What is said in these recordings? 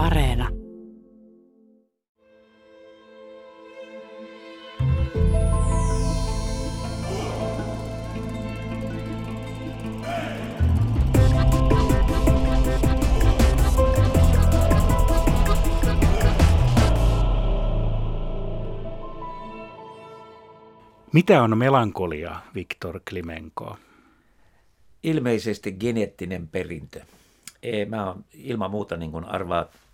Areena. Mitä on melankolia, Viktor Klimenko? Ilmeisesti geneettinen perintö. Ei, mä oon ilman muuta niin kuin arvaat,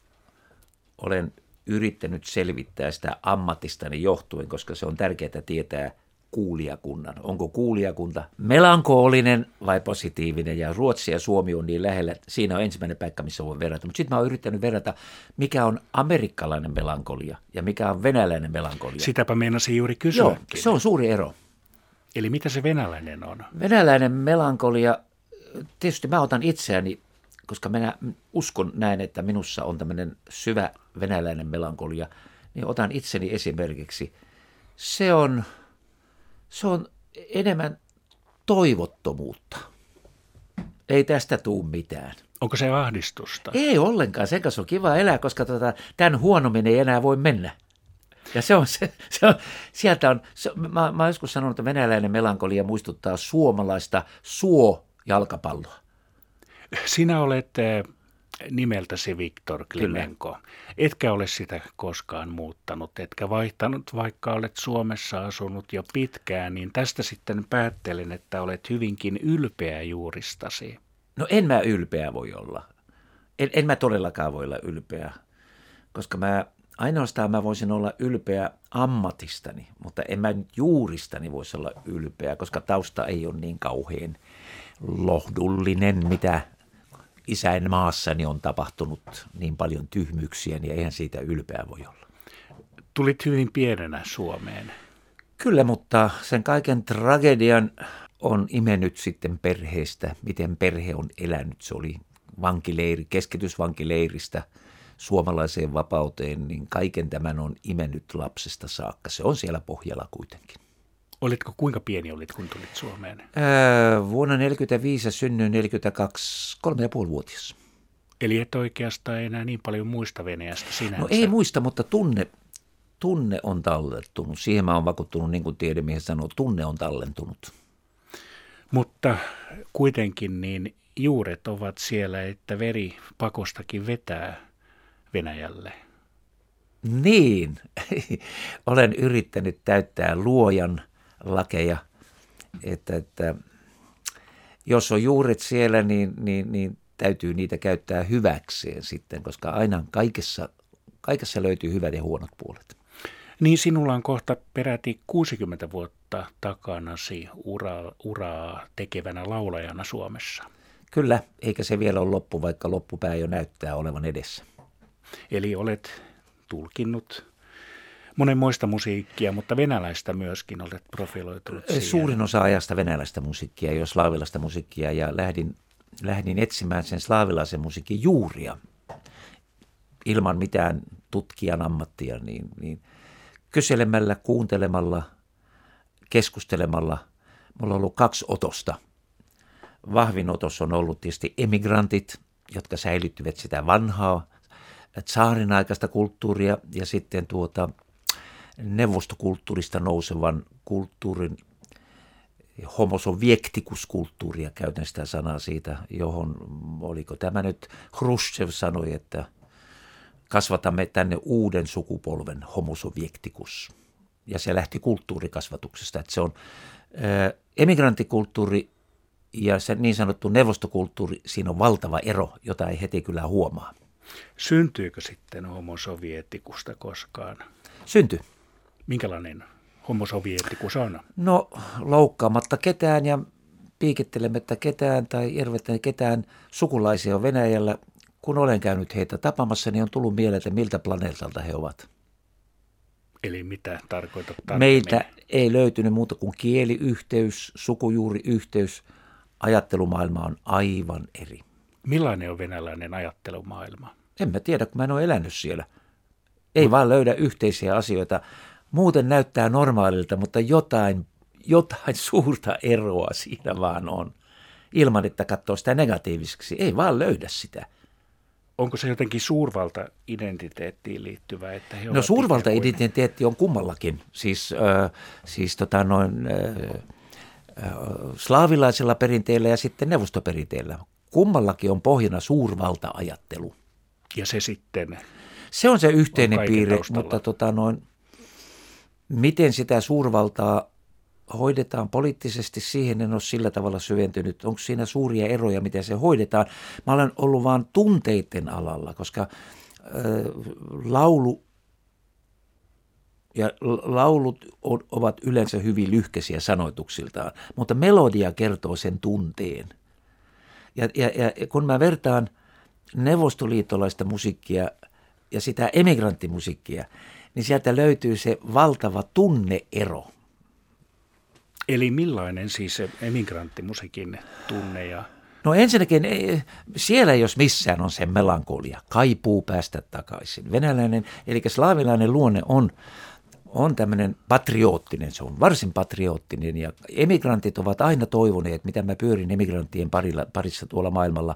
olen yrittänyt selvittää sitä ammatistani johtuen, koska se on tärkeää tietää kuulijakunnan. Onko kuulijakunta melankoolinen vai positiivinen? Ja Ruotsi ja Suomi on niin lähellä. Siinä on ensimmäinen paikka, missä voi verrata. Mutta sitten mä oon yrittänyt verrata, mikä on amerikkalainen melankolia ja mikä on venäläinen melankolia. Sitäpä meinasin juuri kysyä. Joo, se on suuri ero. Eli mitä se venäläinen on? Venäläinen melankolia, tietysti mä otan itseäni, koska minä uskon näin, että minussa on tämmöinen syvä venäläinen melankolia, niin otan itseni esimerkiksi. Se on, se on enemmän toivottomuutta. Ei tästä tuu mitään. Onko se ahdistusta? Ei ollenkaan, sen kanssa on kiva elää, koska tota, tämän huonommin ei enää voi mennä. Ja se on se, se on, sieltä on, se, mä, mä joskus sanonut, että venäläinen melankolia muistuttaa suomalaista suo-jalkapalloa. Sinä olet eh, nimeltäsi Viktor Klimenko. Kyllä. Etkä ole sitä koskaan muuttanut, etkä vaihtanut, vaikka olet Suomessa asunut jo pitkään, niin tästä sitten päättelen, että olet hyvinkin ylpeä juuristasi. No en mä ylpeä voi olla. En, en mä todellakaan voi olla ylpeä, koska mä ainoastaan mä voisin olla ylpeä ammatistani, mutta en mä nyt juuristani voisi olla ylpeä, koska tausta ei ole niin kauhean lohdullinen, mitä isäin maassani on tapahtunut niin paljon tyhmyyksiä, niin eihän siitä ylpeä voi olla. Tulit hyvin pienenä Suomeen. Kyllä, mutta sen kaiken tragedian on imennyt sitten perheestä, miten perhe on elänyt. Se oli vankileiri, keskitysvankileiristä suomalaiseen vapauteen, niin kaiken tämän on imennyt lapsesta saakka. Se on siellä pohjalla kuitenkin. Olitko kuinka pieni olit, kun tulit Suomeen? Öö, vuonna 1945 synnyin 42, kolme ja puoli vuotias. Eli et oikeastaan enää niin paljon muista Venäjästä sinänsä? No ei muista, mutta tunne, tunne on tallettunut. Siihen mä oon vakuuttunut, niin kuin tiedemiehet sanoo, tunne on tallentunut. Mutta kuitenkin niin juuret ovat siellä, että veri pakostakin vetää Venäjälle. Niin, olen yrittänyt täyttää luojan lakeja, että, että jos on juuret siellä, niin, niin, niin täytyy niitä käyttää hyväkseen sitten, koska aina kaikessa, kaikessa löytyy hyvät ja huonot puolet. Niin sinulla on kohta peräti 60 vuotta takanasi uraa, uraa tekevänä laulajana Suomessa. Kyllä, eikä se vielä ole loppu, vaikka loppupää jo näyttää olevan edessä. Eli olet tulkinnut monenmoista musiikkia, mutta venäläistä myöskin olet profiloitunut siihen. Suurin osa ajasta venäläistä musiikkia, jo slaavilaista musiikkia, ja lähdin, lähdin etsimään sen slaavilaisen musiikin juuria ilman mitään tutkijan ammattia, niin, niin kyselemällä, kuuntelemalla, keskustelemalla. Mulla on ollut kaksi otosta. Vahvin otos on ollut tietysti emigrantit, jotka säilyttivät sitä vanhaa saarin aikaista kulttuuria ja sitten tuota neuvostokulttuurista nousevan kulttuurin homosoviektikuskulttuuria, käytän sitä sanaa siitä, johon, oliko tämä nyt, Khrushchev sanoi, että kasvatamme tänne uuden sukupolven homosoviektikus. Ja se lähti kulttuurikasvatuksesta, että se on ää, emigranttikulttuuri ja se niin sanottu neuvostokulttuuri, siinä on valtava ero, jota ei heti kyllä huomaa. Syntyykö sitten homosovietikusta koskaan? Synty. Minkälainen homosovietikus on? No loukkaamatta ketään ja piikittelemättä ketään tai irvettämättä ketään sukulaisia on Venäjällä. Kun olen käynyt heitä tapaamassa, niin on tullut mieleen, että miltä planeetalta he ovat. Eli mitä tarkoitat Meiltä ei löytynyt muuta kuin kieliyhteys, sukujuuriyhteys. Ajattelumaailma on aivan eri. Millainen on venäläinen ajattelumaailma? En mä tiedä, kun mä en ole elänyt siellä. Ei vaan löydä yhteisiä asioita. Muuten näyttää normaalilta, mutta jotain, jotain suurta eroa siinä vaan on. Ilman, että katsoo sitä negatiiviseksi. Ei vaan löydä sitä. onko se jotenkin suurvalta-identiteettiin liittyvä? Että he no suurvalta-identiteetti on kummallakin. Siis, äh, siis tota noin, äh, slaavilaisella perinteellä ja sitten neuvostoperinteellä. Kummallakin on pohjana suurvalta-ajattelu. Ja se sitten Se on se yhteinen on piirre, taustalla. mutta tota noin, miten sitä suurvaltaa hoidetaan poliittisesti, siihen en ole sillä tavalla syventynyt. Onko siinä suuria eroja, miten se hoidetaan? Mä olen ollut vain tunteiden alalla, koska äh, laulu ja laulut ovat yleensä hyvin lyhkäisiä sanoituksiltaan, mutta melodia kertoo sen tunteen. Ja, ja, ja kun mä vertaan neuvostoliittolaista musiikkia ja sitä emigranttimusiikkia, niin sieltä löytyy se valtava tunneero – Eli millainen siis se emigranttimusiikin tunne ja No ensinnäkin e, siellä jos missään on se melankolia, kaipuu päästä takaisin. Venäläinen, eli slaavilainen luonne on, on tämmöinen patriottinen, se on varsin patriottinen ja emigrantit ovat aina toivoneet, mitä mä pyörin emigranttien parilla, parissa tuolla maailmalla.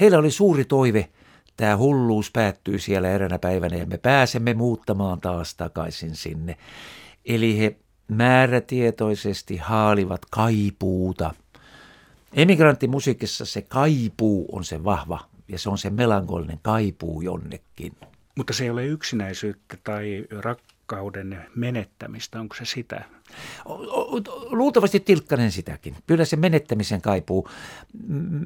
Heillä oli suuri toive, tämä hulluus päättyy siellä eräänä päivänä ja me pääsemme muuttamaan taas takaisin sinne. Eli he määrätietoisesti haalivat kaipuuta. Emigranttimusiikissa se kaipuu on se vahva ja se on se melankolinen kaipuu jonnekin. Mutta se ei ole yksinäisyyttä tai rakkauden menettämistä, onko se sitä? Luultavasti tilkkanen sitäkin. Kyllä se menettämisen kaipuu.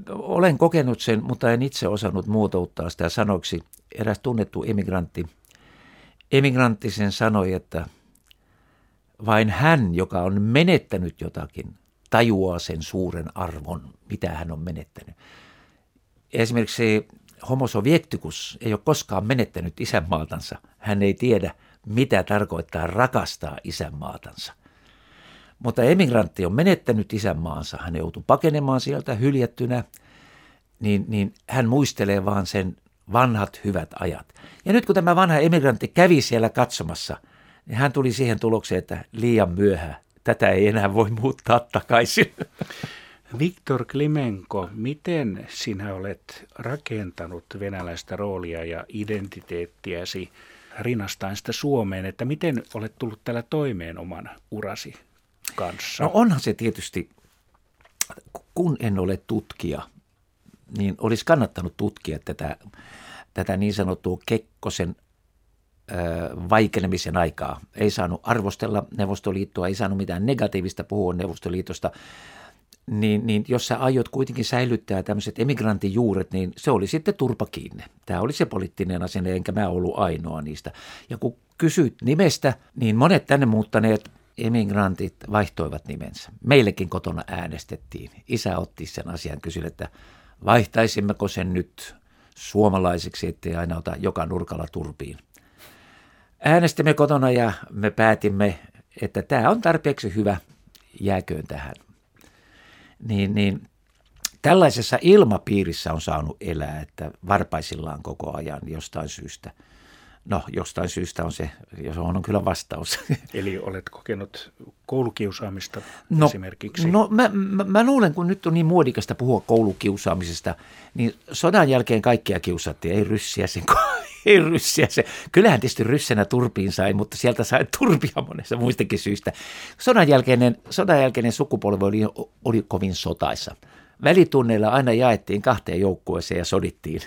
Olen kokenut sen, mutta en itse osannut muotouttaa sitä sanoiksi. Eräs tunnettu emigrantti, emigrantti sen sanoi, että – vain hän, joka on menettänyt jotakin, tajuaa sen suuren arvon, mitä hän on menettänyt. Esimerkiksi homo sovietikus ei ole koskaan menettänyt isänmaatansa. Hän ei tiedä, mitä tarkoittaa rakastaa isänmaatansa. Mutta emigrantti on menettänyt isänmaansa. Hän joutuu pakenemaan sieltä hyljättynä, niin, niin hän muistelee vaan sen vanhat hyvät ajat. Ja nyt kun tämä vanha emigrantti kävi siellä katsomassa – niin hän tuli siihen tulokseen, että liian myöhään. Tätä ei enää voi muuttaa takaisin. Viktor Klimenko, miten sinä olet rakentanut venäläistä roolia ja identiteettiäsi rinnastaen sitä Suomeen, että miten olet tullut tällä toimeen oman urasi kanssa? No onhan se tietysti, kun en ole tutkija, niin olisi kannattanut tutkia tätä, tätä niin sanottua Kekkosen vaikenemisen aikaa. Ei saanut arvostella Neuvostoliittoa, ei saanut mitään negatiivista puhua Neuvostoliitosta. Niin, niin jos sä aiot kuitenkin säilyttää tämmöiset emigrantijuuret, niin se oli sitten turpa kiinni. Tämä oli se poliittinen asenne, enkä mä ollut ainoa niistä. Ja kun kysyt nimestä, niin monet tänne muuttaneet emigrantit vaihtoivat nimensä. Meillekin kotona äänestettiin. Isä otti sen asian kysyi, että vaihtaisimmeko sen nyt suomalaiseksi, ettei aina ota joka nurkalla turpiin. Äänestimme kotona ja me päätimme, että tämä on tarpeeksi hyvä, jääköön tähän. Niin, niin tällaisessa ilmapiirissä on saanut elää, että varpaisillaan koko ajan jostain syystä – No, jostain syystä on se, jos on, on kyllä vastaus. Eli olet kokenut koulukiusaamista no, esimerkiksi? No mä, mä, mä luulen, kun nyt on niin muodikasta puhua koulukiusaamisesta, niin sodan jälkeen kaikkia kiusattiin, ei ryssiä sen, ei ryssiä se. Kyllähän tietysti ryssenä turpiin sai, mutta sieltä sai turpia monessa muistakin syistä. Sodan jälkeinen, sodan jälkeinen sukupolvi oli, oli kovin sotaissa. Välitunneilla aina jaettiin kahteen joukkueeseen ja sodittiin.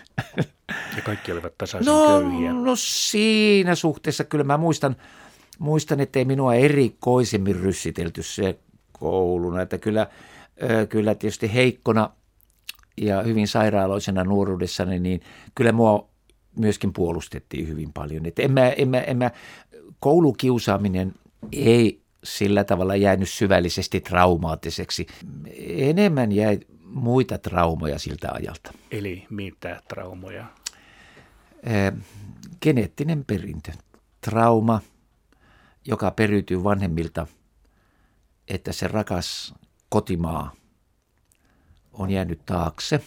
Ja kaikki olivat tasaisen no, köyhiä. No siinä suhteessa kyllä mä muistan, muistan että ei minua erikoisemmin ryssitelty se kouluna. Että kyllä, kyllä tietysti heikkona ja hyvin sairaaloisena nuoruudessani, niin kyllä mua myöskin puolustettiin hyvin paljon. Että en mä, en mä, en mä, koulukiusaaminen ei sillä tavalla jäänyt syvällisesti traumaattiseksi. Enemmän jäi muita traumoja siltä ajalta. Eli mitä traumoja? geneettinen perintö, trauma, joka periytyy vanhemmilta, että se rakas kotimaa on jäänyt taakse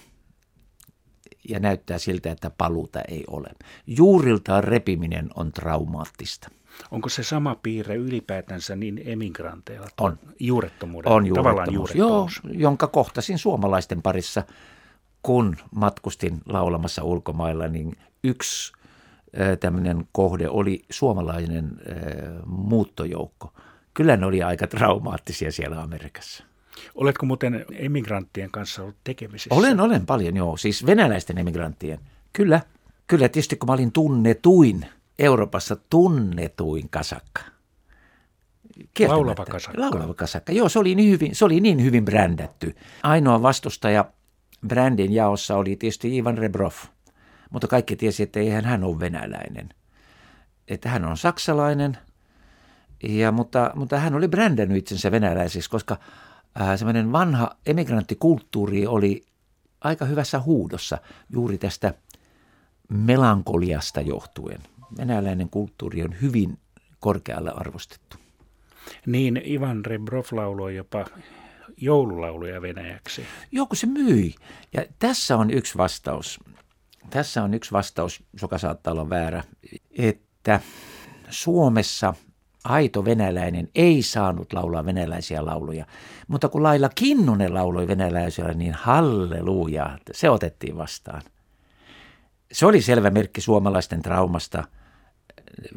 ja näyttää siltä, että paluuta ei ole. Juuriltaan repiminen on traumaattista. Onko se sama piirre ylipäätänsä niin emigranteilla? On. Juurettomuuden, on juurettomuus. Tavallaan juurettomuus. Joo, jonka kohtasin suomalaisten parissa kun matkustin laulamassa ulkomailla, niin yksi tämmöinen kohde oli suomalainen muuttojoukko. Kyllä ne oli aika traumaattisia siellä Amerikassa. Oletko muuten emigranttien kanssa ollut tekemisissä? Olen, olen paljon, joo. Siis venäläisten emigranttien. Kyllä. Kyllä, tietysti kun mä olin tunnetuin, Euroopassa tunnetuin kasakka. Laulava kasakka. Laulava kasakka. Joo, se oli, niin hyvin, se oli niin hyvin brändätty. Ainoa vastustaja brändin jaossa oli tietysti Ivan Rebrov. Mutta kaikki tiesi, että eihän hän ole venäläinen. Että hän on saksalainen, ja, mutta, mutta hän oli brändännyt itsensä venäläisiksi, koska semmoinen vanha emigranttikulttuuri oli aika hyvässä huudossa juuri tästä melankoliasta johtuen. Venäläinen kulttuuri on hyvin korkealle arvostettu. Niin, Ivan Rebrov lauloi jopa joululauluja venäjäksi. Joo, kun se myi. Ja tässä on yksi vastaus. Tässä on yksi vastaus, joka saattaa olla väärä, että Suomessa aito venäläinen ei saanut laulaa venäläisiä lauluja. Mutta kun Laila Kinnunen lauloi venäläisiä, niin halleluja, se otettiin vastaan. Se oli selvä merkki suomalaisten traumasta –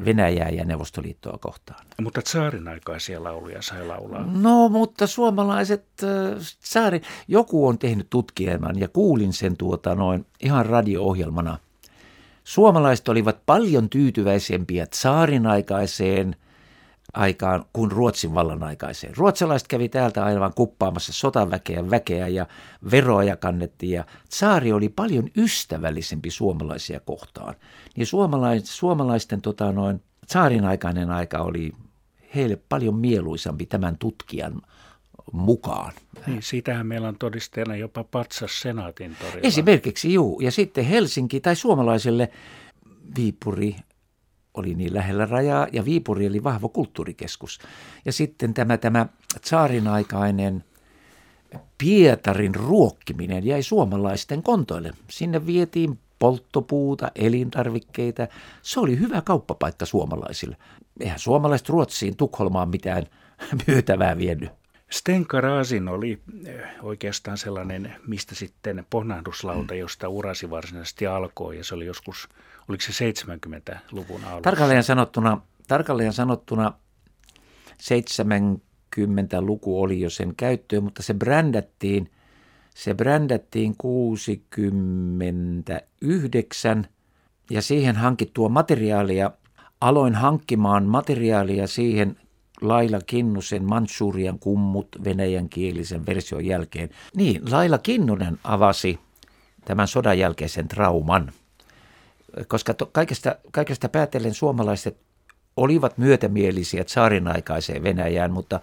Venäjää ja Neuvostoliittoa kohtaan. Mutta tsaarin aikaisia lauluja sai laulaa. No, mutta suomalaiset, tsaari, joku on tehnyt tutkielman ja kuulin sen tuota noin ihan radio-ohjelmana. Suomalaiset olivat paljon tyytyväisempiä tsaarin aikaiseen aikaan kuin Ruotsin vallan aikaiseen. Ruotsalaiset kävi täältä aivan kuppaamassa sotaväkeä väkeä ja veroja kannettiin ja saari oli paljon ystävällisempi suomalaisia kohtaan. Niin suomalais, suomalaisten tota, noin, saarin aikainen aika oli heille paljon mieluisampi tämän tutkijan mukaan. Niin, siitähän meillä on todisteena jopa patsas senaatin torilla. Esimerkiksi juu. Ja sitten Helsinki tai suomalaisille Viipuri, oli niin lähellä rajaa ja Viipuri oli vahva kulttuurikeskus. Ja sitten tämä, tämä saarin aikainen Pietarin ruokkiminen jäi suomalaisten kontoille. Sinne vietiin polttopuuta, elintarvikkeita. Se oli hyvä kauppapaikka suomalaisille. Eihän suomalaiset Ruotsiin, Tukholmaan mitään myytävää vienyt. Stenka Raasin oli eh, oikeastaan sellainen, mistä sitten ponnahduslauta, josta urasi varsinaisesti alkoi, ja se oli joskus, oliko se 70-luvun alussa? Tarkalleen sanottuna, tarkalleen sanottuna 70-luku oli jo sen käyttöön, mutta se brändättiin, se brändättiin 69 ja siihen hankittua materiaalia, aloin hankkimaan materiaalia siihen Laila Kinnusen Mansurian kummut venäjän kielisen version jälkeen. Niin, Laila Kinnunen avasi tämän sodan jälkeisen trauman, koska to, kaikesta, kaikesta päätellen suomalaiset olivat myötämielisiä saarin aikaiseen Venäjään, mutta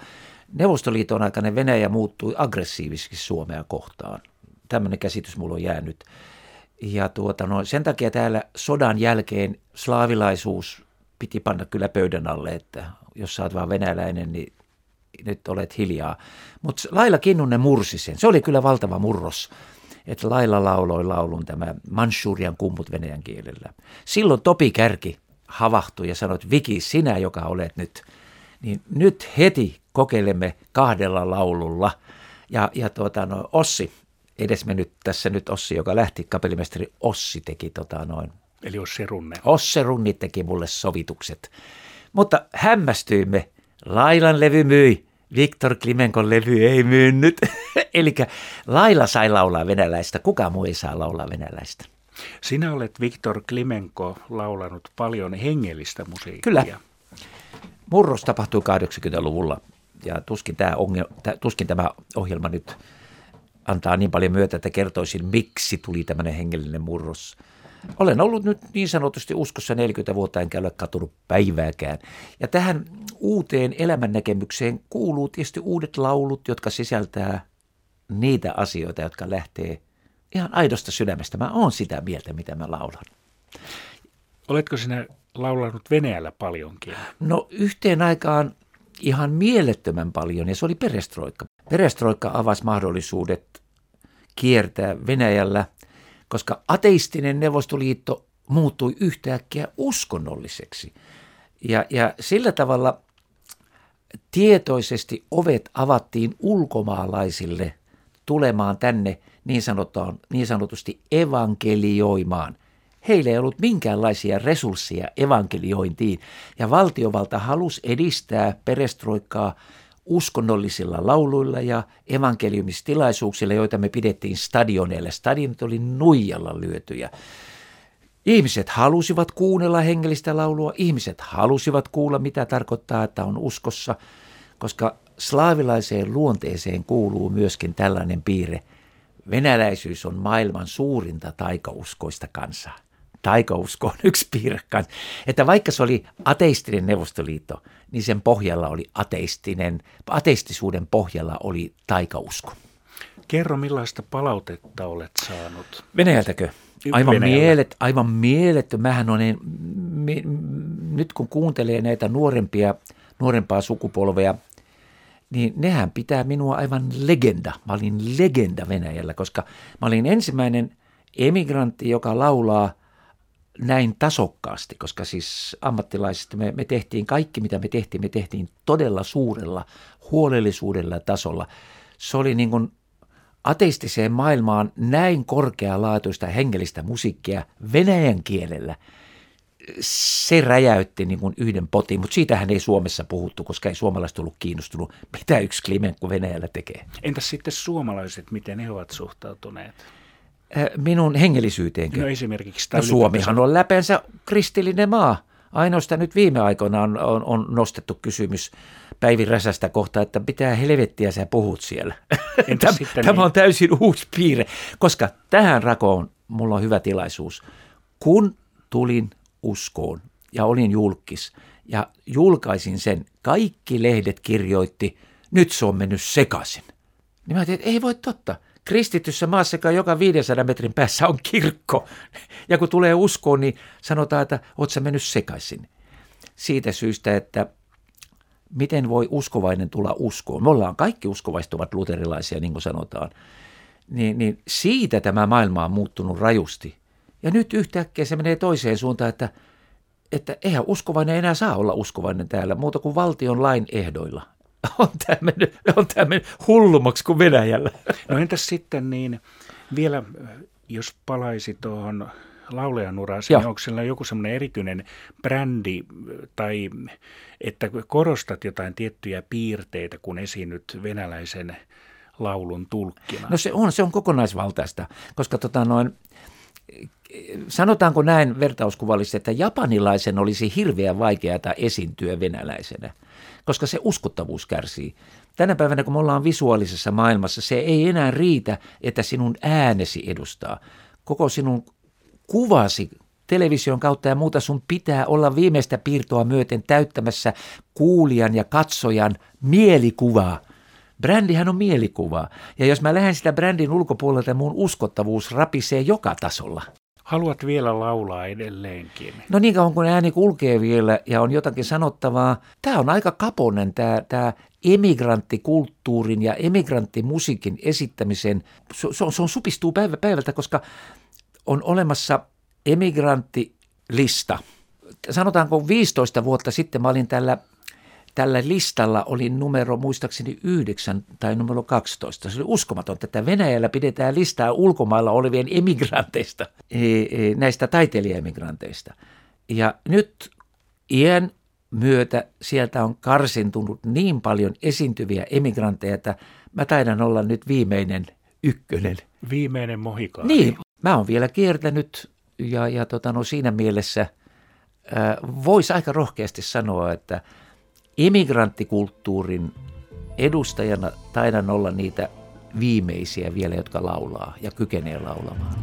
Neuvostoliiton aikainen Venäjä muuttui aggressiivisesti Suomea kohtaan. Tämmöinen käsitys mulla on jäänyt. Ja tuota, no, sen takia täällä sodan jälkeen slaavilaisuus piti panna kyllä pöydän alle, että jos sä oot vaan venäläinen, niin nyt olet hiljaa. Mutta Laila Kinnunen mursi sen. Se oli kyllä valtava murros, että Laila lauloi laulun tämä Manchurian kummut venäjän kielellä. Silloin Topi Kärki havahtui ja sanoi, että Viki, sinä joka olet nyt, niin nyt heti kokeilemme kahdella laululla. Ja, ja tuota, no, Ossi, edesmennyt tässä nyt Ossi, joka lähti, kapellimestari Ossi teki tota noin. Eli Ossi Runne. Ossi Runni teki mulle sovitukset. Mutta hämmästyimme. Lailan levy myi. Viktor Klimenkon levy ei myynyt. Eli Laila sai laulaa venäläistä, kuka muu ei saa laulaa venäläistä. Sinä olet Viktor Klimenko laulanut paljon hengellistä musiikkia. Kyllä. Murros tapahtui 80-luvulla ja tuskin tämä, ongel, tuskin tämä ohjelma nyt antaa niin paljon myötä, että kertoisin, miksi tuli tämmöinen hengellinen murros – olen ollut nyt niin sanotusti uskossa 40 vuotta, enkä ole katunut päivääkään. Ja tähän uuteen elämännäkemykseen kuuluu tietysti uudet laulut, jotka sisältää niitä asioita, jotka lähtee ihan aidosta sydämestä. Mä oon sitä mieltä, mitä mä laulan. Oletko sinä laulanut Venäjällä paljonkin? No yhteen aikaan ihan mielettömän paljon, ja se oli perestroikka. Perestroikka avasi mahdollisuudet kiertää Venäjällä – koska ateistinen Neuvostoliitto muuttui yhtäkkiä uskonnolliseksi. Ja, ja sillä tavalla tietoisesti ovet avattiin ulkomaalaisille tulemaan tänne niin, sanotaan, niin sanotusti evankelioimaan. Heillä ei ollut minkäänlaisia resursseja evankeliointiin, ja valtiovalta halusi edistää perestroikkaa uskonnollisilla lauluilla ja evankeliumistilaisuuksilla, joita me pidettiin stadioneille. Stadionit oli nuijalla lyötyjä. Ihmiset halusivat kuunnella hengellistä laulua, ihmiset halusivat kuulla, mitä tarkoittaa, että on uskossa, koska slaavilaiseen luonteeseen kuuluu myöskin tällainen piirre. Venäläisyys on maailman suurinta taikauskoista kansaa. Taikausko on yksi piirre kanssa. Että vaikka se oli ateistinen neuvostoliitto, niin sen pohjalla oli ateistinen, ateistisuuden pohjalla oli taikausko. Kerro, millaista palautetta olet saanut? Venäjältäkö? Aivan, mielet, aivan mieletty. Mähän olen, me, nyt kun kuuntelee näitä nuorempia, nuorempaa sukupolvea, niin nehän pitää minua aivan legenda. Mä olin legenda Venäjällä, koska mä olin ensimmäinen emigrantti, joka laulaa näin tasokkaasti, koska siis ammattilaisista me, me tehtiin kaikki, mitä me tehtiin, me tehtiin todella suurella huolellisuudella tasolla. Se oli niin kuin ateistiseen maailmaan näin korkealaatuista hengellistä musiikkia venäjän kielellä, se räjäytti niin kuin yhden potin, mutta siitähän ei Suomessa puhuttu, koska ei suomalaiset ollut kiinnostunut, mitä yksi Klimenko Venäjällä tekee. Entäs sitten suomalaiset, miten he ovat suhtautuneet? Äh, minun hengellisyyteenkö? No esimerkiksi. No, Suomihan on läpensä kristillinen maa. Ainoastaan nyt viime aikoina on, on, on nostettu kysymys Päivi Räsästä kohta, että pitää helvettiä sä puhut siellä. Tämä, tämä niin? on täysin uusi piirre, koska tähän rakoon mulla on hyvä tilaisuus. Kun tulin uskoon ja olin julkis ja julkaisin sen, kaikki lehdet kirjoitti, nyt se on mennyt sekaisin. Niin mä ajattelin, että ei voi totta. Kristityssä maassa, joka 500 metrin päässä on kirkko. Ja kun tulee uskoon, niin sanotaan, että oot sä mennyt sekaisin. Siitä syystä, että miten voi uskovainen tulla uskoon. Me ollaan kaikki uskovaiset ovat luterilaisia, niin kuin sanotaan. Niin, niin siitä tämä maailma on muuttunut rajusti. Ja nyt yhtäkkiä se menee toiseen suuntaan, että, että eihän uskovainen enää saa olla uskovainen täällä muuta kuin valtion lain ehdoilla. On tämä mennyt, on tämä mennyt hullummaksi kuin Venäjällä. No entäs sitten niin vielä, jos palaisi tuohon laulajan uraasi, niin onko sillä joku semmoinen erityinen brändi tai että korostat jotain tiettyjä piirteitä, kun esiinnyt venäläisen laulun tulkkina? No se on, se on kokonaisvaltaista, koska tota noin, sanotaanko näin vertauskuvallisesti, että japanilaisen olisi hirveän vaikeaa esiintyä venäläisenä, koska se uskottavuus kärsii. Tänä päivänä, kun me ollaan visuaalisessa maailmassa, se ei enää riitä, että sinun äänesi edustaa. Koko sinun kuvasi television kautta ja muuta sun pitää olla viimeistä piirtoa myöten täyttämässä kuulijan ja katsojan mielikuvaa. Brändihän on mielikuva. Ja jos mä lähden sitä brändin ulkopuolelta, mun uskottavuus rapisee joka tasolla. Haluat vielä laulaa edelleenkin? No niin kauan kun ääni kulkee vielä ja on jotakin sanottavaa. Tämä on aika kaponen tämä, tämä emigranttikulttuurin ja emigranttimusiikin esittämisen. Se, se, on, se on supistuu päivä päivältä, koska on olemassa emigranttilista. Sanotaanko 15 vuotta sitten mä olin tällä, tällä listalla, oli numero muistaakseni 9 tai numero 12. Se oli uskomatonta, että Venäjällä pidetään listaa ulkomailla olevien emigranteista, e, e, näistä taiteilijaemigranteista. Ja nyt iän myötä sieltä on karsintunut niin paljon esiintyviä emigranteja, että mä taidan olla nyt viimeinen ykkönen. Viimeinen mohikaani. Niin, mä oon vielä kiertänyt ja, ja tota, no siinä mielessä voisi aika rohkeasti sanoa, että imigranttikulttuurin edustajana taidan olla niitä viimeisiä vielä, jotka laulaa ja kykenee laulamaan.